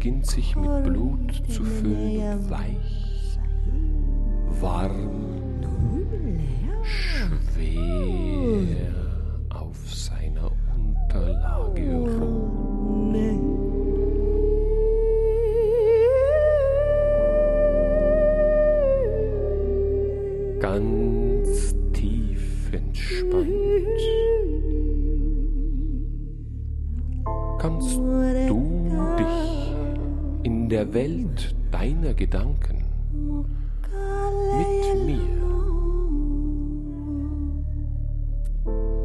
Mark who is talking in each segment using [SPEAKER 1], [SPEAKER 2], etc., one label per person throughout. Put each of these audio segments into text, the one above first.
[SPEAKER 1] beginnt sich mit Blut zu füllen und weich, warm, schwer auf seiner Unterlage ruht. Ganz tief entspannt. Der Welt deiner Gedanken mit mir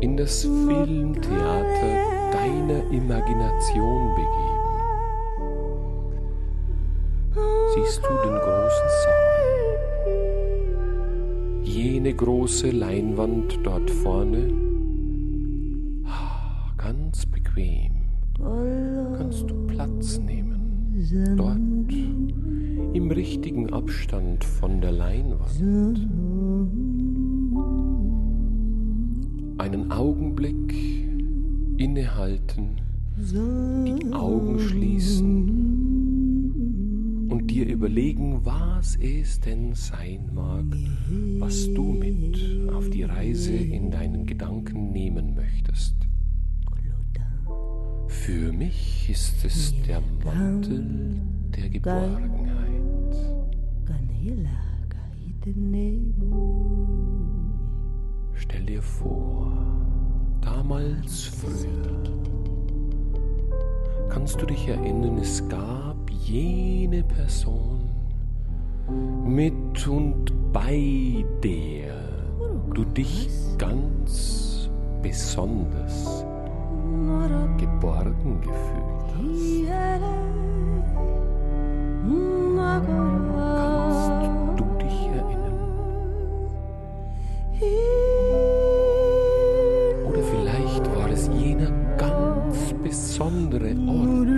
[SPEAKER 1] in das Filmtheater deiner Imagination begeben. Siehst du den großen Saal? Jene große Leinwand dort vorne? Ah, Ganz bequem kannst du Platz nehmen. Dort im richtigen Abstand von der Leinwand. Einen Augenblick innehalten, die Augen schließen und dir überlegen, was es denn sein mag, was du mit auf die Reise in deinen Gedanken nehmen möchtest. Für mich ist es der Mantel der Geborgenheit. Stell dir vor, damals früher, kannst du dich erinnern, es gab jene Person mit und bei der du dich ganz besonders geborgen gefühlt hast. Kannst du dich erinnern? Oder vielleicht war es jener ganz besondere Ort.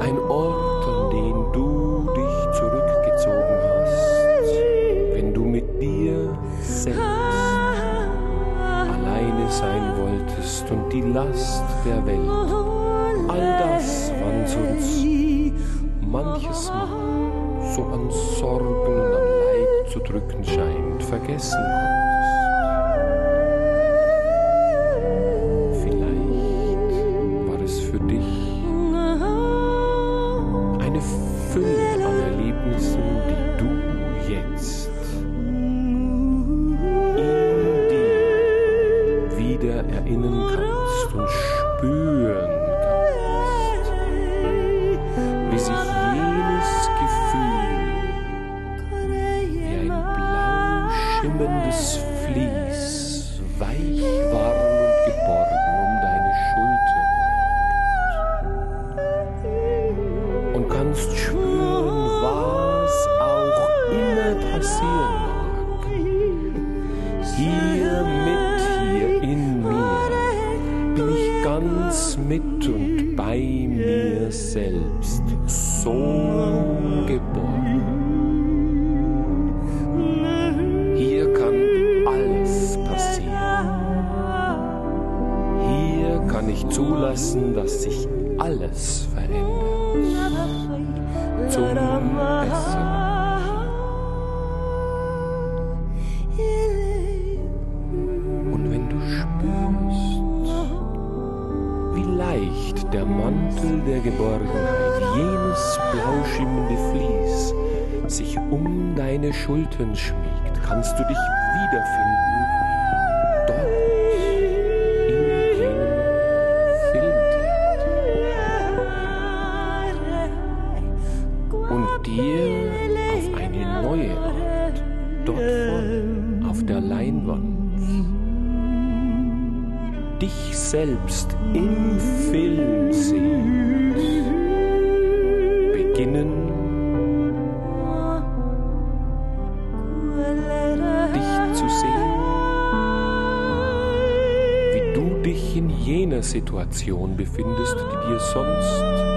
[SPEAKER 1] Ein Ort, an den du dich zurückgezogen hast, wenn du mit dir selbst sein wolltest und die Last der Welt, all das, was uns manches Mal so an Sorgen und an Leid zu drücken scheint, vergessen konntest. Wieder erinnern kannst und spüren kannst, wie sich jenes Gefühl wie ein blau schimmerndes Vlies, weich, warm und bei mir selbst so geborgen. Hier kann alles passieren. Hier kann ich zulassen, dass sich alles verändert. Zum Besseren. Der Mantel der Geborgenheit, jenes blau schimmernde Vlies, sich um deine Schultern schmiegt, kannst du dich wiederfinden? Dort dich selbst im Film sehen, beginnen dich zu sehen, wie du dich in jener Situation befindest, die dir sonst